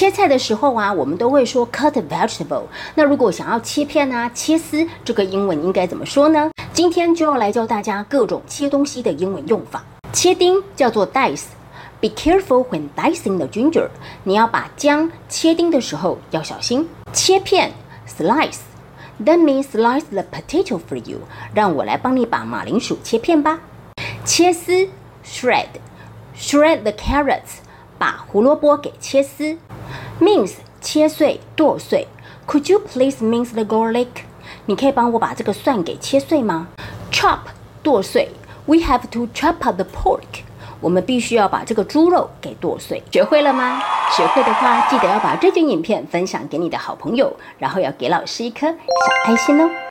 切菜的时候啊，我们都会说 cut vegetable。那如果想要切片啊、切丝，这个英文应该怎么说呢？今天就要来教大家各种切东西的英文用法。切丁叫做 dice。Be careful when dicing the ginger。你要把姜切丁的时候要小心。切片 slice。Let me slice the potato for you。让我来帮你把马铃薯切片吧。切丝 shred。Shred the carrots。把胡萝卜给切丝。Mince 切碎剁碎。Could you please mince the garlic？你可以帮我把这个蒜给切碎吗？Chop 剁碎。We have to chop up the pork。我们必须要把这个猪肉给剁碎。学会了吗？学会的话，记得要把这卷影片分享给你的好朋友，然后要给老师一颗小爱心哦。